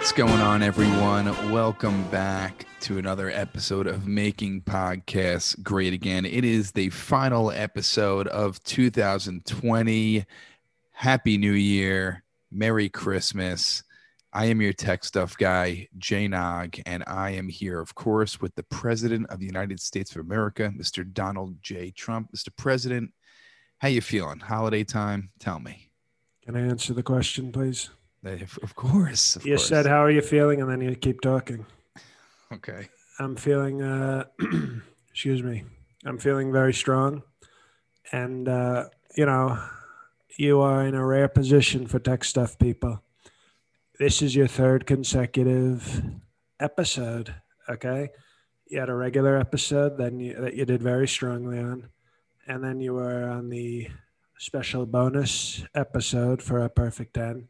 What's going on, everyone? Welcome back to another episode of Making Podcasts Great Again. It is the final episode of 2020. Happy New Year. Merry Christmas. I am your tech stuff guy, Jay Nog, and I am here, of course, with the President of the United States of America, Mr. Donald J. Trump. Mr. President, how you feeling? Holiday time? Tell me. Can I answer the question, please? Of course. Of you course. said, How are you feeling? And then you keep talking. Okay. I'm feeling, uh, excuse me, I'm feeling very strong. And, uh, you know, you are in a rare position for tech stuff people. This is your third consecutive episode. Okay. You had a regular episode then you, that you did very strongly on. And then you were on the special bonus episode for a perfect 10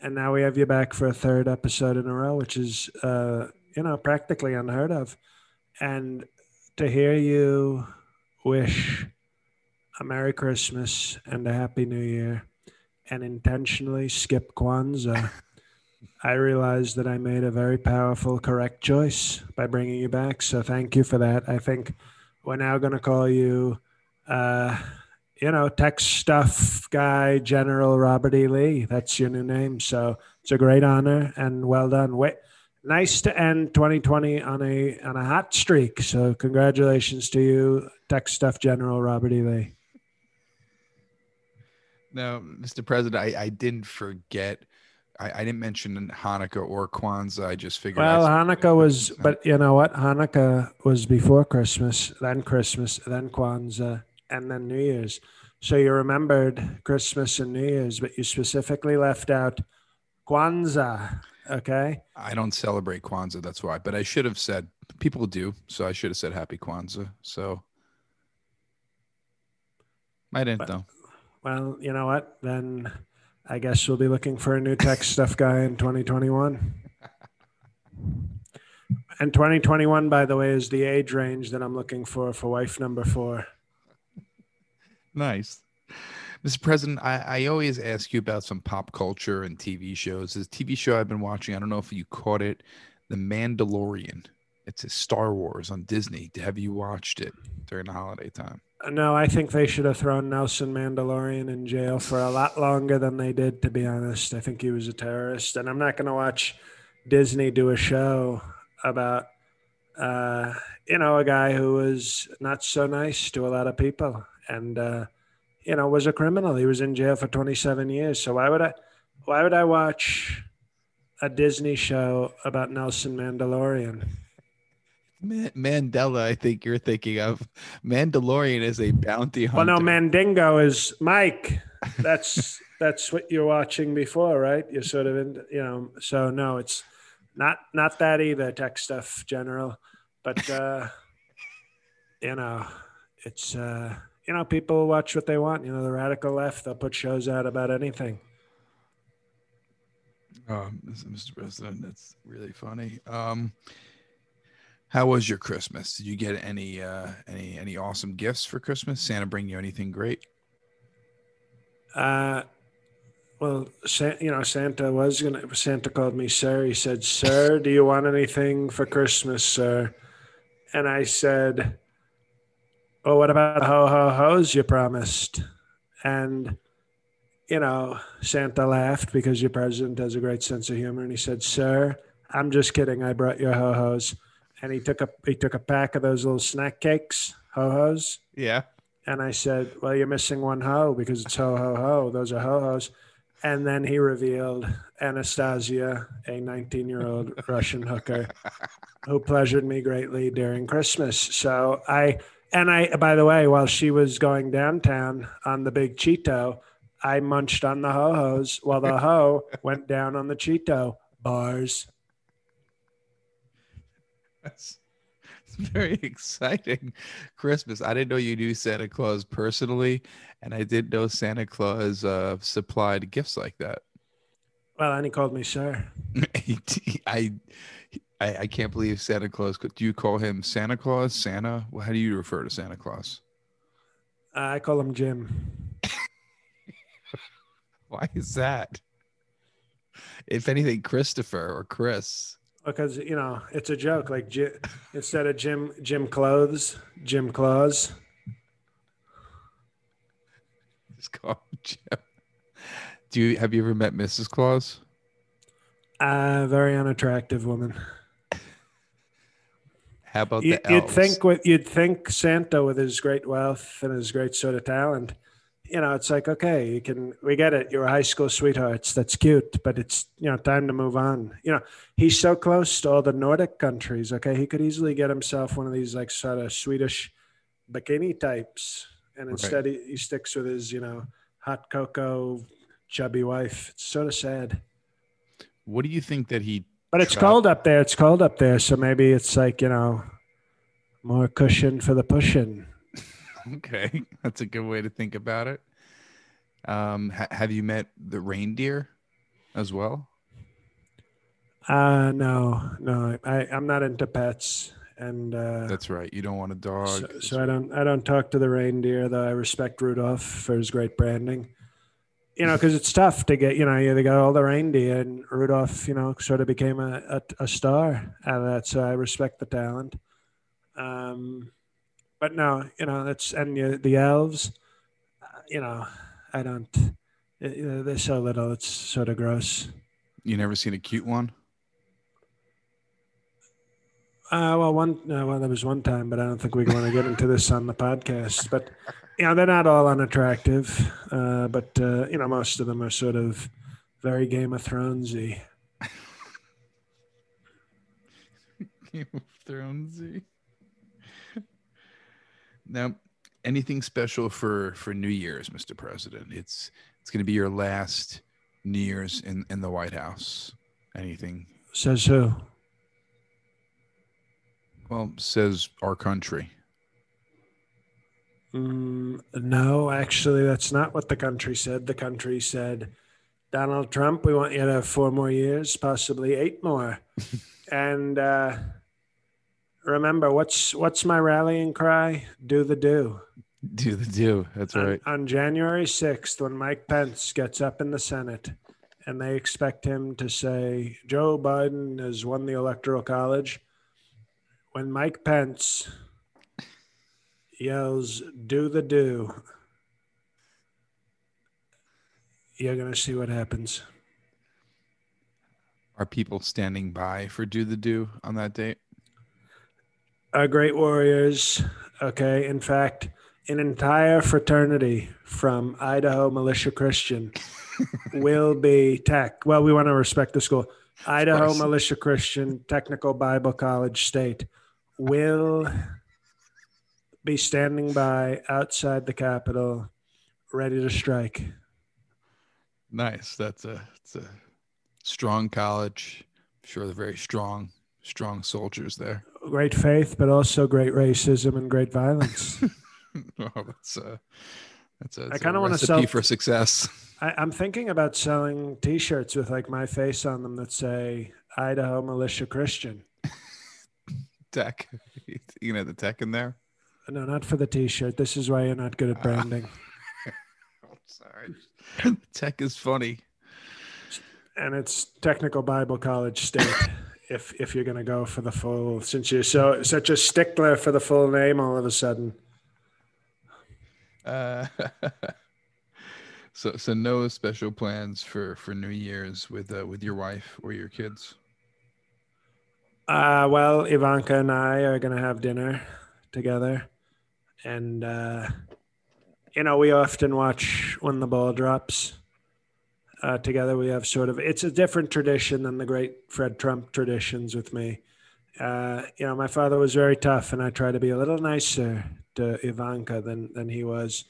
and now we have you back for a third episode in a row, which is uh, you know practically unheard of. And to hear you wish a Merry Christmas and a Happy New Year, and intentionally skip Kwanzaa, I realized that I made a very powerful, correct choice by bringing you back. So thank you for that. I think we're now going to call you. Uh, you know, tech stuff guy, General Robert E. Lee. That's your new name. So it's a great honor and well done. Wait, nice to end 2020 on a on a hot streak. So congratulations to you, tech stuff General Robert E. Lee. No, Mr. President, I, I didn't forget. I, I didn't mention Hanukkah or Kwanzaa. I just figured. Well, Hanukkah was, but you know what? Hanukkah was before Christmas, then Christmas, then Kwanzaa, and then New Year's. So you remembered Christmas and New Year's, but you specifically left out Kwanzaa. Okay. I don't celebrate Kwanzaa. That's why. But I should have said people do. So I should have said Happy Kwanzaa. So I didn't But- though. Well, you know what? Then I guess we'll be looking for a new tech stuff guy in 2021. And 2021, by the way, is the age range that I'm looking for for wife number four. Nice. Mr. President, I, I always ask you about some pop culture and TV shows. This TV show I've been watching, I don't know if you caught it, The Mandalorian. It's a Star Wars on Disney. Have you watched it during the holiday time? No, I think they should have thrown Nelson Mandalorian in jail for a lot longer than they did, to be honest. I think he was a terrorist. And I'm not going to watch Disney do a show about, uh, you know, a guy who was not so nice to a lot of people and, uh, you know, was a criminal. He was in jail for 27 years. So why would I, why would I watch a Disney show about Nelson Mandalorian? Ma- Mandela, I think you're thinking of. Mandalorian is a bounty hunter. Well, no, Mandingo is Mike. That's that's what you're watching before, right? You're sort of in, you know. So no, it's not not that either. Tech stuff, general, but uh, you know, it's uh, you know, people watch what they want. You know, the radical left they'll put shows out about anything. Um, Mr. President, that's really funny. Um, how was your Christmas? Did you get any uh, any any awesome gifts for Christmas? Santa bring you anything great? Uh, well, you know, Santa was gonna. Santa called me sir. He said, "Sir, do you want anything for Christmas, sir?" And I said, "Well, what about ho ho ho's you promised?" And you know, Santa laughed because your president has a great sense of humor, and he said, "Sir, I'm just kidding. I brought you ho hos." And he took a he took a pack of those little snack cakes, ho hos. Yeah. And I said, Well, you're missing one ho because it's ho ho ho. Those are ho hos. And then he revealed Anastasia, a 19 year old Russian hooker who pleasured me greatly during Christmas. So I, and I, by the way, while she was going downtown on the big Cheeto, I munched on the ho hos while the ho went down on the Cheeto bars. That's it's very exciting Christmas. I didn't know you knew Santa Claus personally, and I didn't know Santa Claus uh, supplied gifts like that. Well, and he called me sir. I, I I can't believe Santa Claus. Do you call him Santa Claus? Santa? Well how do you refer to Santa Claus? I call him Jim. Why is that? if anything, Christopher or Chris. because you know it's a joke. Like Jim, instead of Jim Jim Clothes, Jim Claus. Just call Jim. Do you have you ever met Mrs. Claus? Uh, very unattractive woman. How about You, the you'd think with you'd think Santa with his great wealth and his great sort of talent, you know, it's like okay, you can we get it. You're a high school sweethearts. That's cute, but it's you know time to move on. You know, he's so close to all the Nordic countries. Okay, he could easily get himself one of these like sort of Swedish bikini types, and instead he, he sticks with his you know hot cocoa chubby wife. It's sort of sad. What do you think that he? But it's cold up there. It's cold up there. So maybe it's like, you know, more cushion for the pushing. Okay, that's a good way to think about it. Um, ha- have you met the reindeer as well? Uh no, no. I, I'm not into pets. And uh That's right. You don't want a dog. so, so I don't I don't talk to the reindeer though I respect Rudolph for his great branding. You know, because it's tough to get, you know, they got all the reindeer and Rudolph, you know, sort of became a, a, a star out of that. So I respect the talent. Um, but no, you know, that's and you, the elves, uh, you know, I don't. You know, they're so little; it's sort of gross. You never seen a cute one? Uh, well, one uh, well, there was one time, but I don't think we want to get into this on the podcast. But you know, they're not all unattractive, uh, but uh, you know, most of them are sort of very Game of Thronesy. Game of Thrones. now, anything special for for New Year's, Mr. President? It's it's going to be your last New Year's in in the White House. Anything? Says who? Well, says our country. Mm, no, actually, that's not what the country said. The country said, Donald Trump, we want you to have four more years, possibly eight more. and uh, remember, what's what's my rallying cry? Do the do. Do the do. That's On- right. On, January 6th, when Mike Pence gets up in the Senate and they expect him to say, Joe Biden has won the Electoral College, when Mike Pence yells, do the do, you're going to see what happens. Are people standing by for do the do on that date? Our great warriors, okay, in fact, an entire fraternity from Idaho Militia Christian will be tech. Well, we want to respect the school. Idaho. Militia Christian Technical Bible College State will be standing by outside the Capitol, ready to strike. Nice. That's a it's a strong college. I'm sure they're very strong, strong soldiers there. Great faith, but also great racism and great violence. oh, that's a that's a, I that's a kinda wanna recipe sell- for success. I, I'm thinking about selling T-shirts with like my face on them that say Idaho Militia Christian. Tech, you know the tech in there. No, not for the T-shirt. This is why you're not good at branding. I'm sorry. Tech is funny. and it's Technical Bible College State. if if you're gonna go for the full, since you're so such a stickler for the full name, all of a sudden. Uh, so so no special plans for for New Year's with uh, with your wife or your kids. Uh, well, Ivanka and I are gonna have dinner together, and uh, you know we often watch when the ball drops. Uh, together, we have sort of it's a different tradition than the great Fred Trump traditions with me. Uh, you know, my father was very tough, and I try to be a little nicer to Ivanka than than he was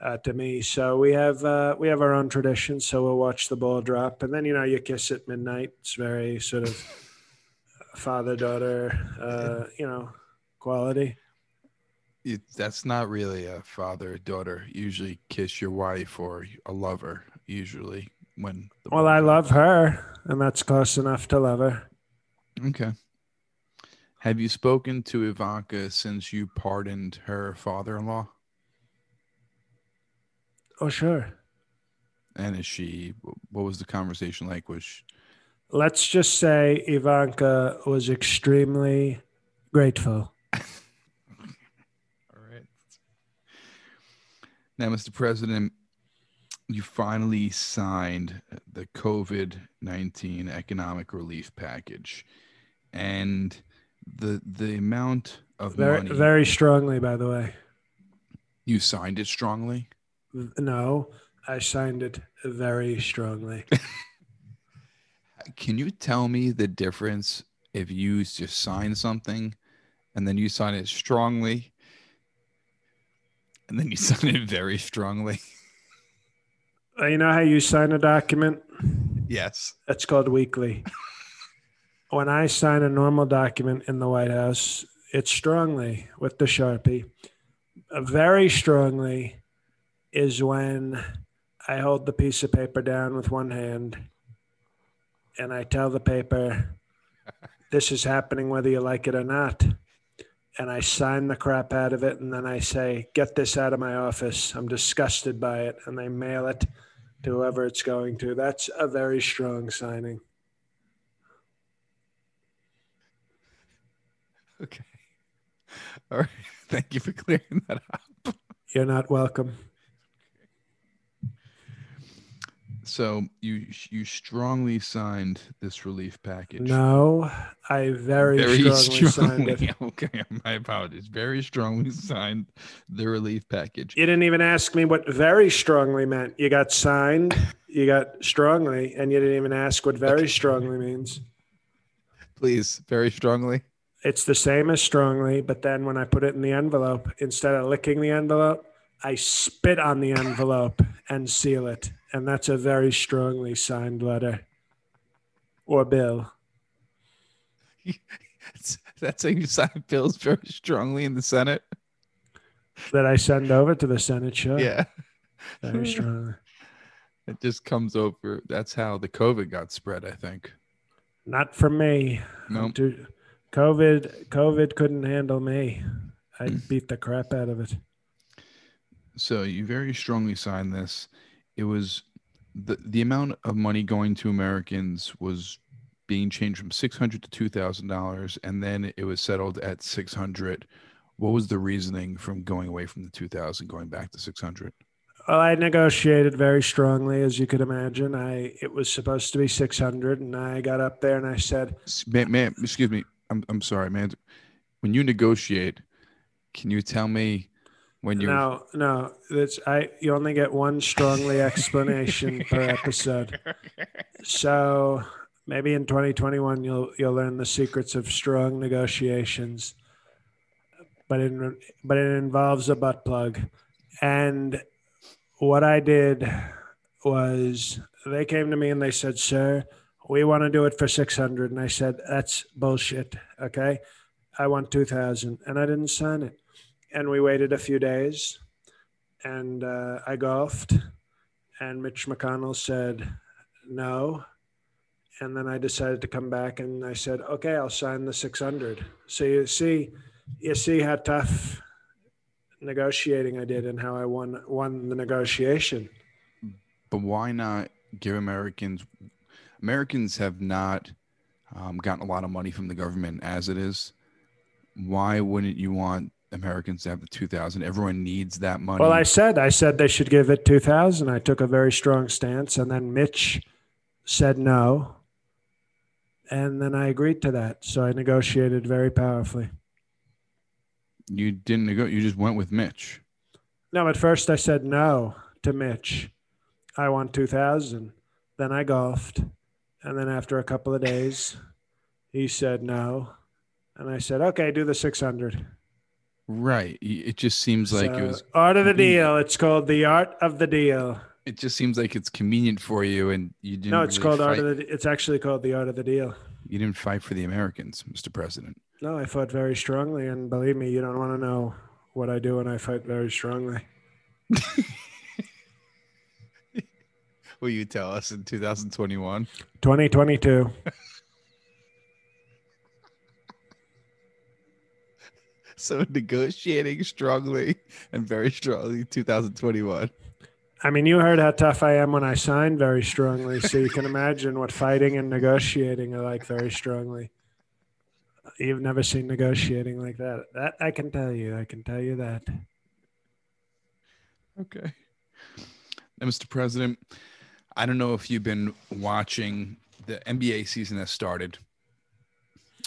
uh, to me. So we have uh, we have our own tradition. So we'll watch the ball drop, and then you know you kiss at midnight. It's very sort of father daughter, uh, you know, quality. It, that's not really a father daughter. Usually, kiss your wife or a lover. Usually, when the Well, I love her, and that's close enough to love her. Okay. Have you spoken to Ivanka since you pardoned her father-in-law? Oh, sure. And is she? What was the conversation like? Was she, Let's just say Ivanka was extremely grateful. all right. Now, Mr. President, you finally signed the COVID nineteen economic relief package, and the the amount of Very, money very strongly, by the way. you signed it strongly. No, I signed it very strongly. Can you tell me the difference if you just sign something and then you sign it strongly and then you sign it very strongly? Uh, you know how you sign a document? Yes. It's called weekly. when I sign a normal document in the White House, it's strongly with the Sharpie. Uh, Very strongly is when I hold the piece of paper down with one hand and I tell the paper, this is happening whether you like it or not. And I sign the crap out of it. And then I say, get this out of my office. I'm disgusted by it. And I mail it to whoever it's going to. That's a very strong signing. Okay. All right. Thank you for clearing that up. You're not welcome. So you you strongly signed this relief package. No, I very, strongly, signed it. Okay, my apologies. Very strongly signed the relief package. You didn't even ask me what very strongly meant. You got signed, you got strongly, and you didn't even ask what very strongly means. Please, very strongly. It's the same as strongly, but then when I put it in the envelope, instead of licking the envelope, I spit on the envelope and seal it. And that's a very strongly signed letter or bill. That's- how you sign bills very strongly in the Senate. that I send over to the Senate. Sure. Yeah. Very strongly. It just comes over. That's how the COVID got spread, I think. Not for me. No. Dude, COVID, COVID couldn't handle me. I beat the crap out of it. So you very strongly signed this. It was the the amount of money going to Americans was being changed from six hundred to two thousand dollars, and then it was settled at six hundred. What was the reasoning from going away from the two thousand, going back to six hundred? Well, I negotiated very strongly, as you could imagine. I it was supposed to be six hundred, and I got up there and I said, Man, man, excuse me. I'm I'm sorry, man. When you negotiate, can you tell me when you? "No, no, that's I. You only get one strongly explanation per episode. So maybe in 2021 you'll you'll learn the secrets of strong negotiations. But it but it involves a butt plug, and what I did was they came to me and they said, "Sir, we want to do it for 600." And I said, "That's bullshit. Okay, I want 2,000," and I didn't sign it. And we waited a few days, and uh, I golfed, and Mitch McConnell said, "No." And then I decided to come back and I said, okay, I'll sign the 600. So you see, you see how tough negotiating I did and how I won won the negotiation. But why not give Americans? Americans have not um, gotten a lot of money from the government as it is. Why wouldn't you want Americans to have the two thousand? Everyone needs that money. Well, I said I said they should give it 2000. I took a very strong stance and then Mitch said no. And then I agreed to that. So I negotiated very powerfully. you didn't go You just went with Mitch. No, at first I said no to Mitch. I want 2000. Then I golfed. And then after a couple of days, he said no. And I said, okay, do the 600. Right. It just seems like it was. art of the deal. It's called the art of the deal. It just seems like it's convenient for you, and you didn't. No, it's really called art of the. It's actually called the art of the deal. You didn't fight for the Americans, Mr. President. No, I fought very strongly, and believe me, you don't want to know what I do when I fight very strongly. Will you tell us in 2021? 2022. So negotiating strongly and very strongly 2021. I mean, you heard how tough I am when I signed very strongly, so you can imagine what fighting and negotiating are like very strongly. You've never seen negotiating like that. That I can tell you. I can tell you that. Okay. Now, Mr. President, I don't know if you've been watching the NBA season has started.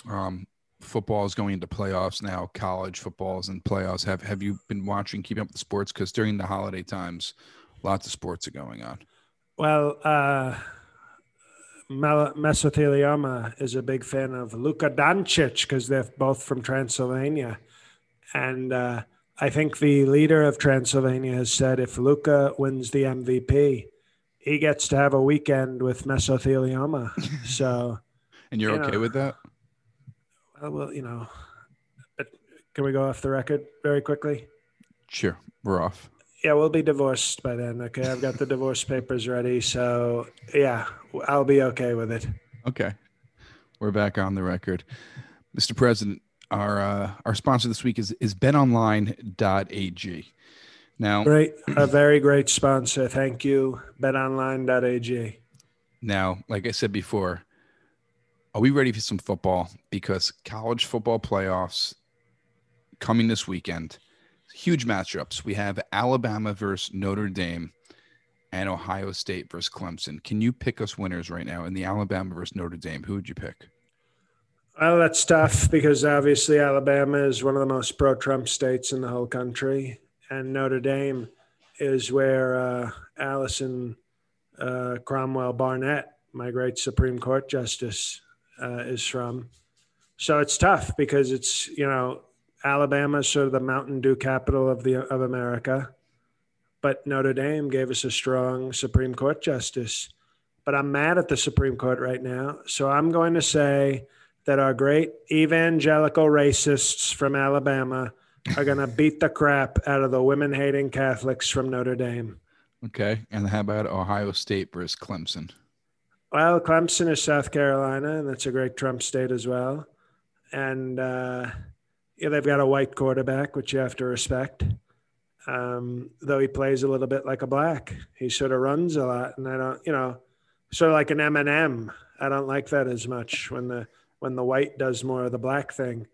Um, football is going into playoffs now. College football is in playoffs. Have Have you been watching, keeping up with the sports? Because during the holiday times, lots of sports are going on. Well, uh, Mesothelioma is a big fan of Luka Doncic because they're both from Transylvania, and uh, I think the leader of Transylvania has said if Luka wins the MVP, he gets to have a weekend with mesothelioma. So, and you're you okay know, with that? Well, you know, but can we go off the record very quickly? Sure, we're off. Yeah, we'll be divorced by then. Okay, I've got the divorce papers ready, so yeah, I'll be okay with it. Okay, we're back on the record, Mr. President. Our uh, our sponsor this week is is BetOnline.ag. Now, great, a very great sponsor. Thank you, betonline.ag. Now, like I said before, are we ready for some football? Because college football playoffs coming this weekend, huge matchups. We have Alabama versus Notre Dame and Ohio State versus Clemson. Can you pick us winners right now in the Alabama versus Notre Dame? Who would you pick? Well, that's tough because obviously Alabama is one of the most pro Trump states in the whole country and Notre Dame is where uh, Allison uh, Cromwell Barnett, my great Supreme Court justice, uh, is from. So it's tough because it's you know Alabama is sort of the Mountain Dew capital of the of America, but Notre Dame gave us a strong Supreme Court justice. But I'm mad at the Supreme Court right now, so I'm going to say that our great evangelical racists from Alabama are going to beat the crap out of the women hating Catholics from Notre Dame. Okay. And how about Ohio State versus Clemson? Well, Clemson is South Carolina, and that's a great Trump state as well. And uh, yeah, they've got a white quarterback, which you have to respect. Um, though he plays a little bit like a black, he sort of runs a lot, and I don't, you know, sort of like an Eminem. I don't like that as much when the when the white does more of the black thing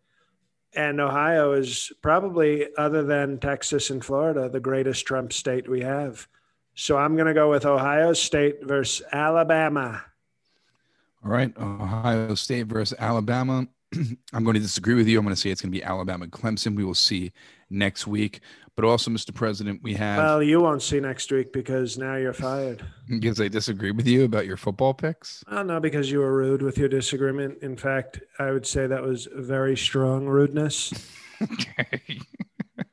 and Ohio is probably, other than Texas and Florida, the greatest Trump state we have. So I'm going to go with Ohio State versus Alabama. All right, Ohio State versus Alabama. I'm going to disagree with you. I'm going to say it's going to be Alabama Clemson. We will see next week. But also, Mr. President, we have. Well, you won't see next week because now you're fired. Because I disagree with you about your football picks? Oh, no, because you were rude with your disagreement. In fact, I would say that was very strong rudeness. okay.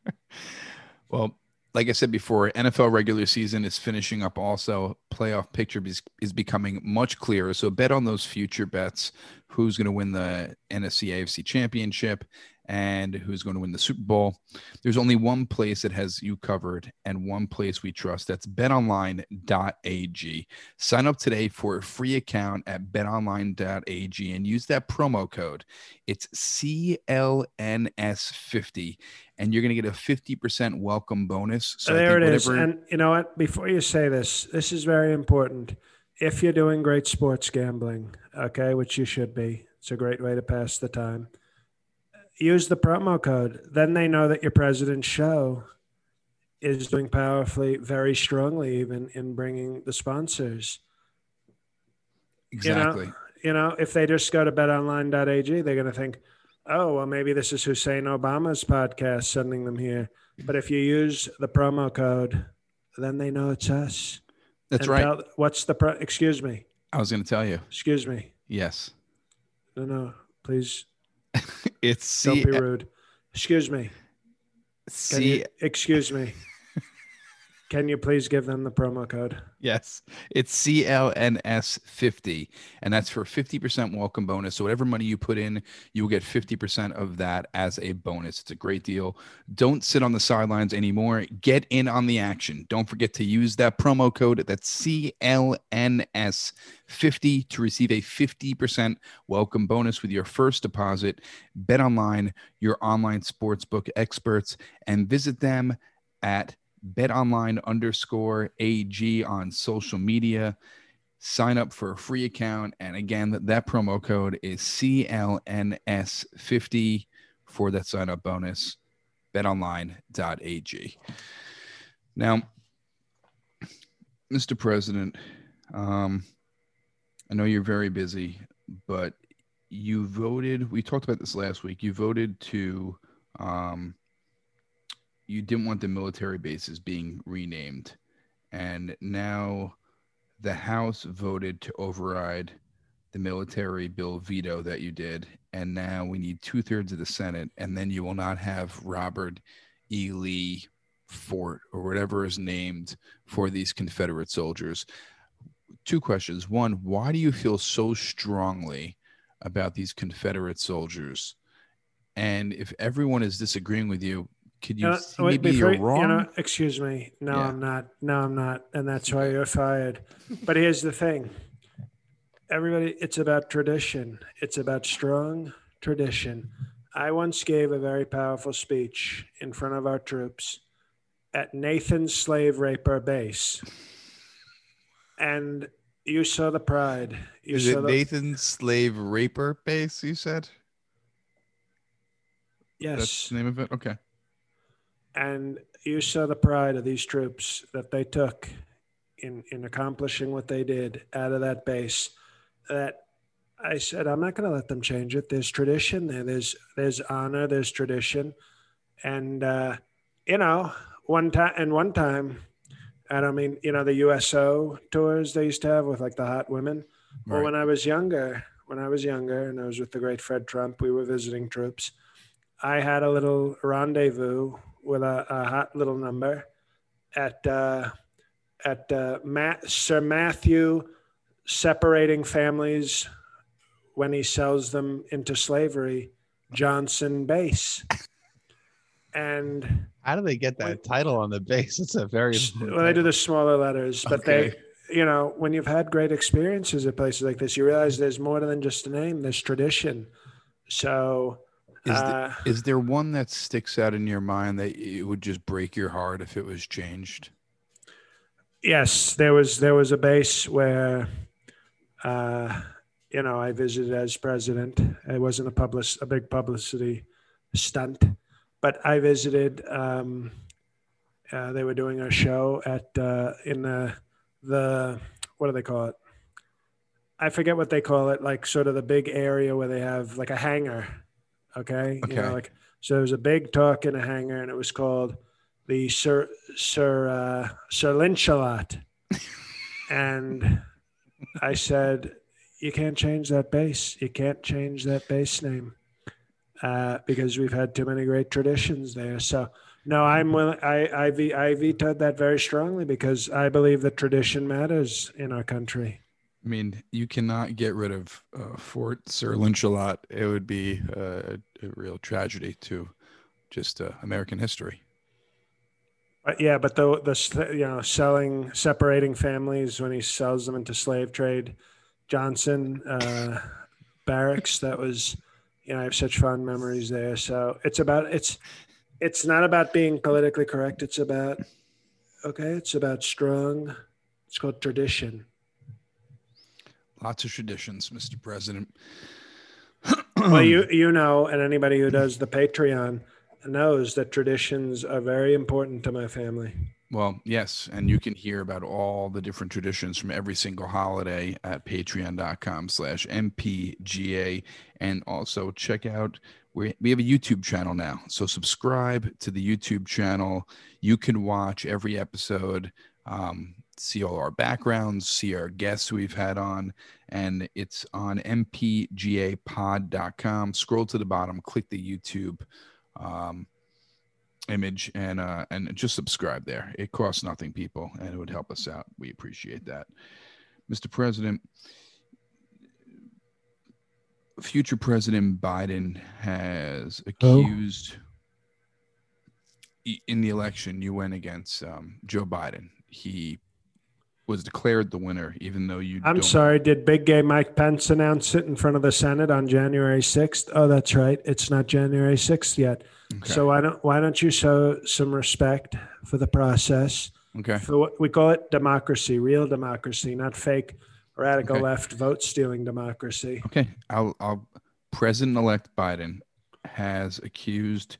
well, like I said before, NFL regular season is finishing up also. Playoff picture is, is becoming much clearer. So bet on those future bets. Who's going to win the NFC AFC championship and who's going to win the Super Bowl. There's only one place that has you covered and one place we trust. That's betonline.ag. Sign up today for a free account at betonline.ag and use that promo code. It's CLNS50 and you're going to get a 50% welcome bonus. So there it is. And you know what? Before you say this, this is very important. If you're doing great sports gambling, okay, which you should be, it's a great way to pass the time use the promo code. Then they know that your president's show is doing powerfully, very strongly, even in bringing the sponsors. Exactly. You know, you know if they just go to betonline.ag, they're going to think, oh, well, maybe this is Hussein Obama's podcast sending them here. But if you use the promo code, then they know it's us. That's and right. Tell, what's the pro? Excuse me. I was going to tell you. Excuse me. Yes. No, no. Please it's C- Don't be rude. Excuse me. See, you, excuse me. Can you please give them the promo code? Yes, it's CLNS50, and that's for 50% welcome bonus. So, whatever money you put in, you will get 50% of that as a bonus. It's a great deal. Don't sit on the sidelines anymore. Get in on the action. Don't forget to use that promo code. That's CLNS50 to receive a 50% welcome bonus with your first deposit. Bet online, your online sportsbook experts, and visit them at betonline underscore AG on social media. Sign up for a free account. And again, that, that promo code is CLNS50 for that sign up bonus. betonline.ag. Now, Mr. President, um, I know you're very busy, but you voted. We talked about this last week. You voted to, um, you didn't want the military bases being renamed. And now the House voted to override the military bill veto that you did. And now we need two thirds of the Senate. And then you will not have Robert E. Lee fort or whatever is named for these Confederate soldiers. Two questions. One, why do you feel so strongly about these Confederate soldiers? And if everyone is disagreeing with you, could you, You know, see wait, maybe before- you're wrong? You know, excuse me. No, Yeah. I'm not. No, I'm not. And that's why you're fired. But here's the thing everybody, it's about tradition, it's about strong tradition. I once gave a very powerful speech in front of our troops at Nathan's Slave Raper Base. And you saw the pride. You is it the, Nathan's slave raper base? You said yes. that's the name of it. Okay. And you saw the pride of these troops that they took in in accomplishing what they did out of that base that i said i'm not going to let them change it. There's tradition there there's there's honor there's tradition. And uh you know one time and one time i don't mean you know the uso tours they used to have with like the hot women. Right. well when i was younger when i was younger and i was with the great fred trump we were visiting troops. I had a little rendezvous with a, a hot little number at uh, at uh, Ma- Sir Matthew separating families when he sells them into slavery, Johnson Base. And How do they get that title on the base? It's a very well, they do the smaller letters, but Okay. they, you know, when you've had great experiences at places like this, you realize there's more than just a name. There's tradition. So, Is, the- uh, is there one that sticks out in your mind that it would just break your heart if it was changed? Yes, there was there was a base where, uh, you know, I visited as president. It wasn't a public a big publicity stunt, but I visited. Um, uh, they were doing a show at uh, in the the what do they call it? I forget what they call it. Like sort of the big area where they have like a hangar. Okay. You know, Okay. like so there was a big talk in a hangar, and it was called the Sir Sir uh, Sir Lynchalot, and I said, "You can't change that base. You can't change that base name uh, because we've had too many great traditions there." So. No, I'm willing. I I, I vetoed that very strongly because I believe that tradition matters in our country. I mean, you cannot get rid of uh, Fort Sir Lynchalot. It would be uh, a, real tragedy to just uh, American history. Yeah, but the the you know selling separating families when he sells them into slave trade, Johnson uh, barracks. That was you know I have such fond memories there. So it's about it's it's not about being politically correct. It's about okay. It's about strong. It's called tradition. Lots of traditions, Mr. President. well, you you know, and anybody who does the Patreon knows that traditions are very important to my family. Well, yes, and you can hear about all the different traditions from every single holiday at patreon.com slash mpga. And also check out, we, we have a YouTube channel now. So subscribe to the YouTube channel. You can watch every episode, um, see all our backgrounds, see our guests we've had on, and it's on mpgapod.com. Scroll to the bottom, click the YouTube um, image and uh and just subscribe there. It costs nothing people and it would help us out. We appreciate that. Mr president future president biden has accused i- in the election you went against um, joe biden. He was declared the winner, even though you. I'm sorry. Did Big Gay Mike Pence announce it in front of the Senate on January 6th? Oh, that's right. It's not January 6th yet. Okay. So why don't why don't you show some respect for the process? okay. For what we call it democracy, real democracy, not fake radical Okay. left vote stealing democracy. Okay. I'll. I'll. President-elect Biden has accused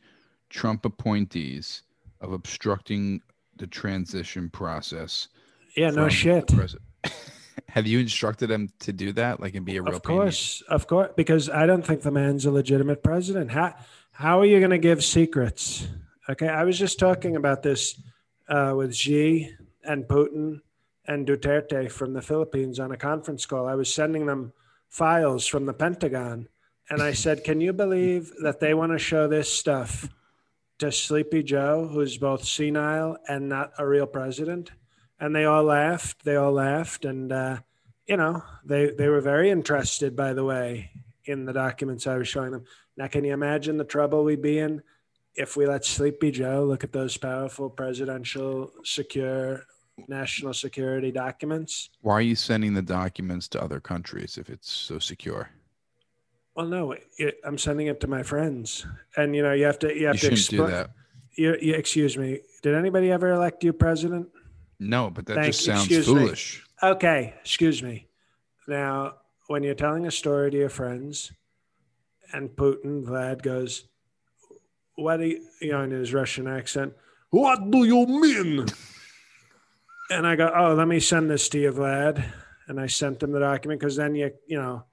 Trump appointees of obstructing the transition process. Yeah, no shit. Have you instructed him to do that, like, and be a real president. Of course, of course, because I don't think the man's a legitimate president. How how are you going to give secrets? Okay, I was just talking about this uh, with Xi and Putin and Duterte from the Philippines on a conference call. I was sending them files from the Pentagon, and I said, "Can you believe that they want to show this stuff to Sleepy Joe, who's both senile and not a real president?" And they all laughed. They all laughed, and. Uh, you know, they they were very interested, by the way, in the documents I was showing them. Now, can you imagine the trouble we'd be in if we let Sleepy Joe look at those powerful presidential secure national security documents? Why are you sending the documents to other countries if it's so secure? Well, no, it, I'm sending it to my friends, and you know, you have to you have You to explain. that. You, you, excuse me. Did anybody ever elect you president? No, but that Thank- just sounds excuse me. foolish. Okay, excuse me. Now, when you're telling a story to your friends, and Putin, Vlad goes, "What do you?" You know, in his Russian accent, "What do you mean?" and I go, "Oh, let me send this to you, Vlad." And I sent him the document because then you, you know,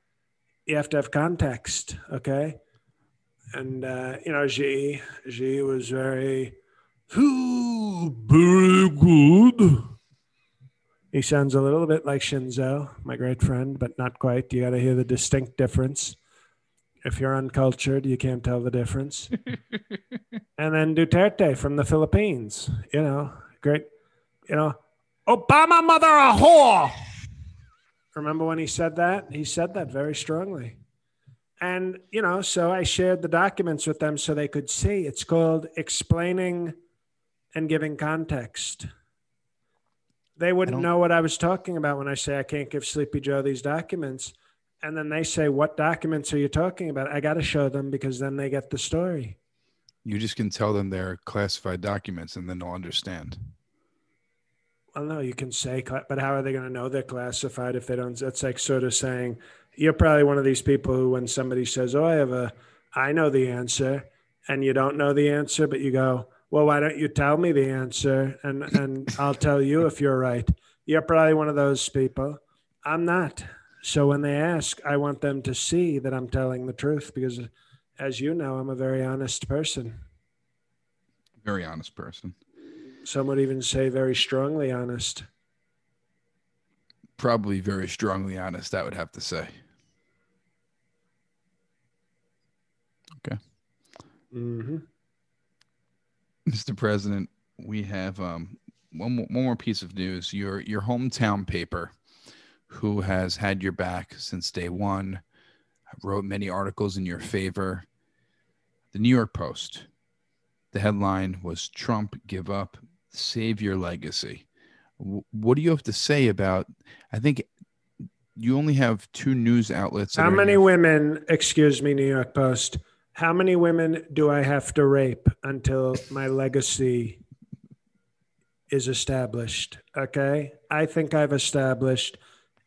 you have to have context, okay? And uh, you know, Xi, Xi was very, "Oh, very good. He sounds a little bit like Shinzo, my great friend, but not quite. You got to hear the distinct difference. If you're uncultured, you can't tell the difference. and then Duterte from the Philippines, you know, great, you know, Obama mother a whore. Remember when he said that? He said that very strongly. And, you know, so I shared the documents with them so they could see. It's called explaining and giving context they wouldn't know what I was talking about when I say I can't give Sleepy Joe these documents. And then they say, What documents are you talking about? I got to show them because then they get the story. You just can tell them they're classified documents and then they'll understand. Well, no, you can say, but how are they going to know they're classified if they don't? That's like sort of saying, You're probably one of these people who, when somebody says, Oh, I have a, I know the answer, and you don't know the answer, but you go, Well, why don't you tell me the answer? And, and I'll tell you if you're right. You're probably one of those people. I'm not. So when they ask, I want them to see that I'm telling the truth because, as you know, I'm a very honest person. Very honest person. Some would even say very strongly honest. Probably very strongly honest, I would have to say. Okay. Mm hmm Mr. President, we have um, one, more, one more piece of news. Your your hometown paper, who has had your back since day one, wrote many articles in your favor. The New York Post. The headline was "Trump give up, save your legacy." W- What do you have to say about? I think you only have two news outlets. How many women, excuse me, New York Post, how many women do I have to rape until my legacy is established? Okay. I think I've established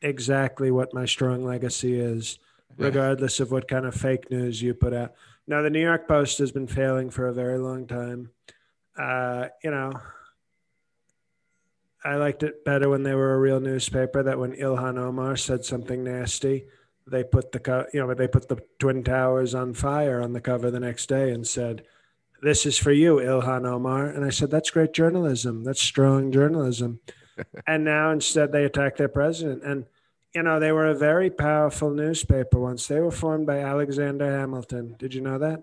exactly what my strong legacy is, regardless of what kind of fake news you put out. Now, the New York Post has been failing for a very long time. Uh, you know, I liked it better when they were a real newspaper. That when Ilhan Omar said something nasty, they put the co- you know they put the twin towers on fire on the cover the next day and said, "This is for you, Ilhan Omar." And I said, "That's great journalism. That's strong journalism." and now instead they attack their president. And you know they were a very powerful newspaper once. They were formed by Alexander Hamilton. Did you know that?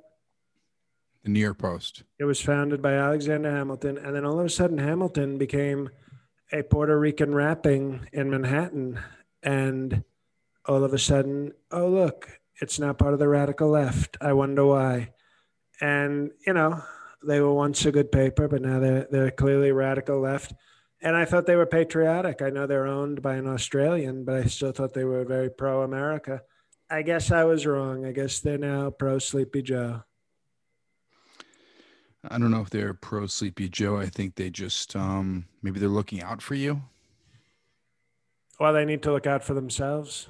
The New York Post. It was founded by Alexander Hamilton, and then all of a sudden, Hamilton became a Puerto Rican rapping in Manhattan, and all of a sudden, oh look, it's now part of the radical left. I wonder why. And you know, they were once a good paper, but now they're they're clearly radical left. And I thought they were patriotic. I know they're owned by an Australian, but I still thought they were very pro America. I guess I was wrong. I guess they're now pro Sleepy Joe. I don't know if they're pro Sleepy Joe. I think they just um, maybe they're looking out for you. Well, they need to look out for themselves.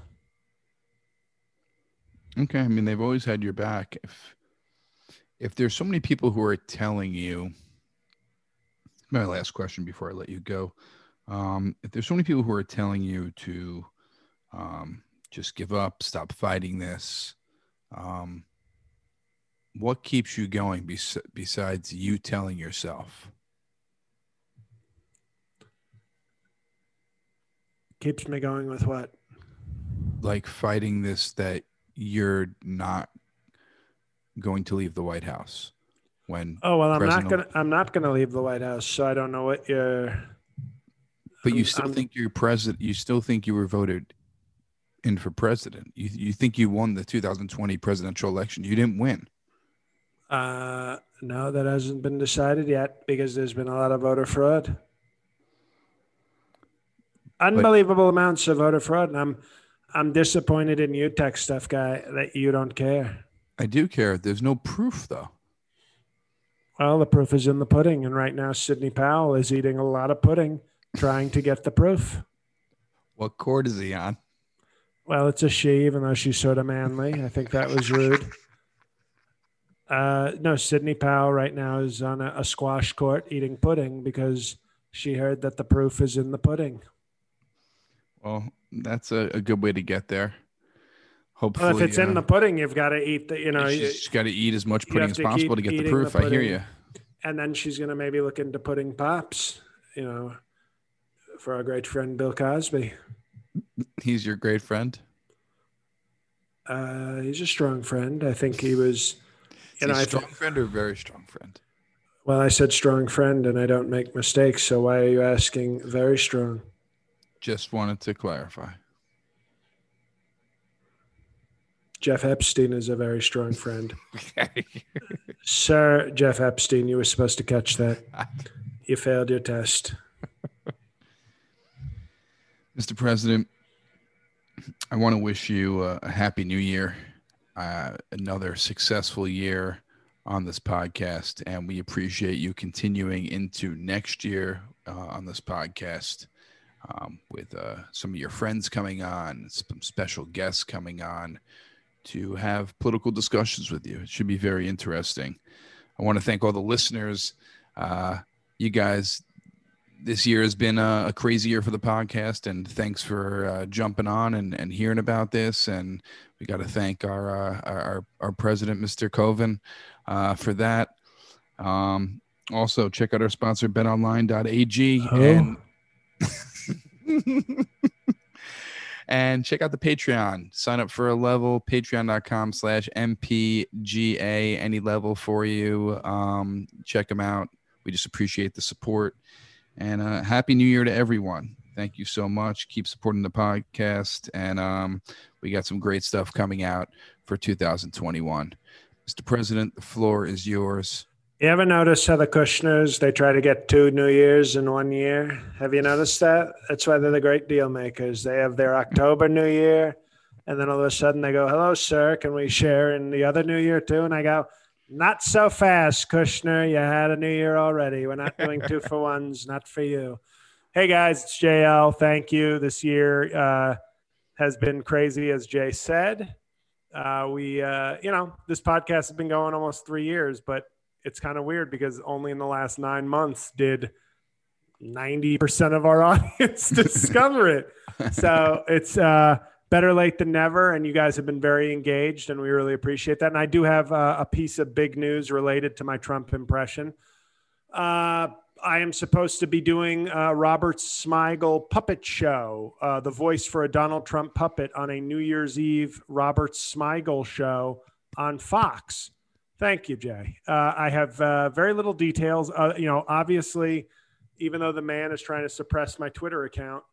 Okay, I mean they've always had your back. If if there's so many people who are telling you, my last question before I let you go, um, if there's so many people who are telling you to um, just give up, stop fighting this, um, what keeps you going bes- besides you telling yourself? Keeps me going with what? Like fighting this that you're not going to leave the White House when Oh well, I'm President- not gonna. I'm not gonna leave the White House, so I don't know what you're. But you I'm- still I'm- think you're president. You still think you were voted in for president. You you think you won the 2020 presidential election. You didn't win. Uh, no, that hasn't been decided yet because there's been a lot of voter fraud. Unbelievable amounts of voter fraud, and I'm, I'm disappointed in you, tech stuff guy, that you don't care. I do care. There's no proof though. Well, the proof is in the pudding, and right now Sidney Powell is eating a lot of pudding, trying to get the proof. What court is he on? Well, it's a she, even though she's sort of manly. I think that was rude. Uh, no, Sidney Powell right now is on a, a squash court eating pudding because she heard that the proof is in the pudding. Well, that's a, a good way to get there. Hopefully, Well, if it's in uh, the pudding, you've got to eat the, you know, you- she's got to eat as much pudding as possible to get the proof. the I hear you. and then she's going to maybe look into pudding pops, you know, for our great friend Bill Cosby. He's your great friend. Uh, he's a strong friend. I think he was, you know, a I strong th- friend or very strong friend? well, I said strong friend and I don't make mistakes. So why are you asking very strong? Just wanted to clarify. Jeff Epstein is a very strong friend. Sir Jeff Epstein, you were supposed to catch that. You failed your test. Mr. President, I want to wish you a, a happy new year, uh, another successful year on this podcast, and we appreciate you continuing into next year uh, on this podcast um, with uh, some of your friends coming on, some special guests coming on to have political discussions with you. It should be very interesting. I want to thank all the listeners. Uh, you guys this year has been a, a crazy year for the podcast and thanks for uh, jumping on and, and hearing about this and we got to thank our, uh, our our president mr coven uh, for that um, also check out our sponsor betonline.ag Oh. and and check out the patreon sign up for a level patreon.com slash mpga any level for you um, check them out we just appreciate the support and uh, happy new year to everyone. Thank you so much. Keep supporting the podcast. And um, we got some great stuff coming out for 2021. Mr. President, the floor is yours. You ever notice how the Kushners they try to get two New Years in one year? Have you noticed that? That's why they're the great deal makers. They have their October New Year, and then all of a sudden they go, "Hello, sir, can we share in the other New Year too?" And I go, "Not so fast, Kushner. You had a New Year already. We're not doing two for ones. Not for you." Hey guys, it's JL. Thank you. This year uh, has been crazy, as Jay said. Uh, we, uh, you know, this podcast has been going almost three years, but it's kind of weird because only in the last nine months did 90% of our audience discover it. So it's uh, better late than never. And you guys have been very engaged, and we really appreciate that. And I do have uh, a piece of big news related to my Trump impression. Uh, I am supposed to be doing uh, Robert Smigel puppet show, uh, the voice for a Donald Trump puppet on a New Year's Eve Robert Smigel show on Fox. Thank you, Jay. Uh, I have uh, very little details. Uh, you know, obviously, even though the man is trying to suppress my Twitter account,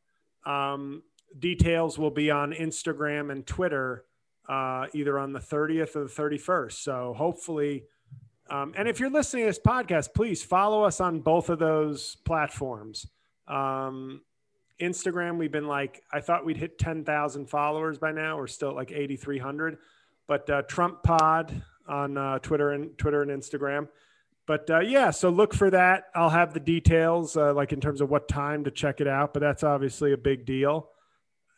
um, details will be on Instagram and Twitter uh, either on the 30th or the 31st. So hopefully, um, and if you're listening to this podcast, please follow us on both of those platforms. Um, Instagram, we've been like, I thought we'd hit 10,000 followers by now. We're still at like 8,300. But uh, Trump Pod on uh, Twitter and Twitter and Instagram. But uh, yeah, so look for that. I'll have the details, uh, like in terms of what time to check it out. But that's obviously a big deal.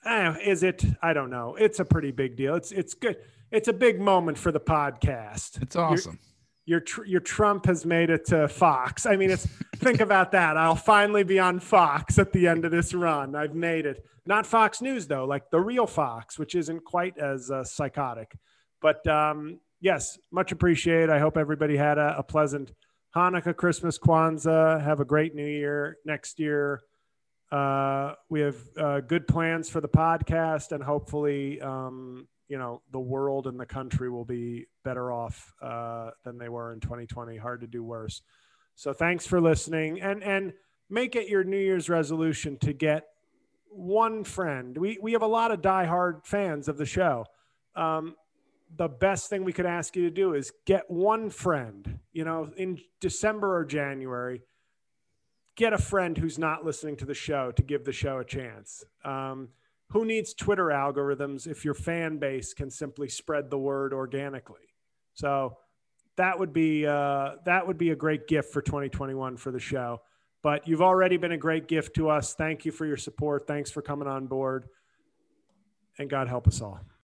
Eh, is it? I don't know. It's a pretty big deal. It's it's good. It's a big moment for the podcast. It's awesome. Your your, your Trump has made it to Fox. I mean, it's think about that. I'll finally be on Fox at the end of this run. I've made it. Not Fox News though, like the real Fox, which isn't quite as uh, psychotic. But um, yes, much appreciated. I hope everybody had a, a pleasant Hanukkah, Christmas, Kwanzaa. Have a great New Year next year. Uh, we have uh, good plans for the podcast, and hopefully, um, you know, the world and the country will be better off uh, than they were in 2020. Hard to do worse. So, thanks for listening, and and make it your New Year's resolution to get one friend. We we have a lot of diehard fans of the show. Um, the best thing we could ask you to do is get one friend, you know, in December or January, get a friend who's not listening to the show to give the show a chance. Um, who needs Twitter algorithms if your fan base can simply spread the word organically? So that would be uh, that would be a great gift for 2021 for the show. But you've already been a great gift to us. Thank you for your support. Thanks for coming on board. And God help us all.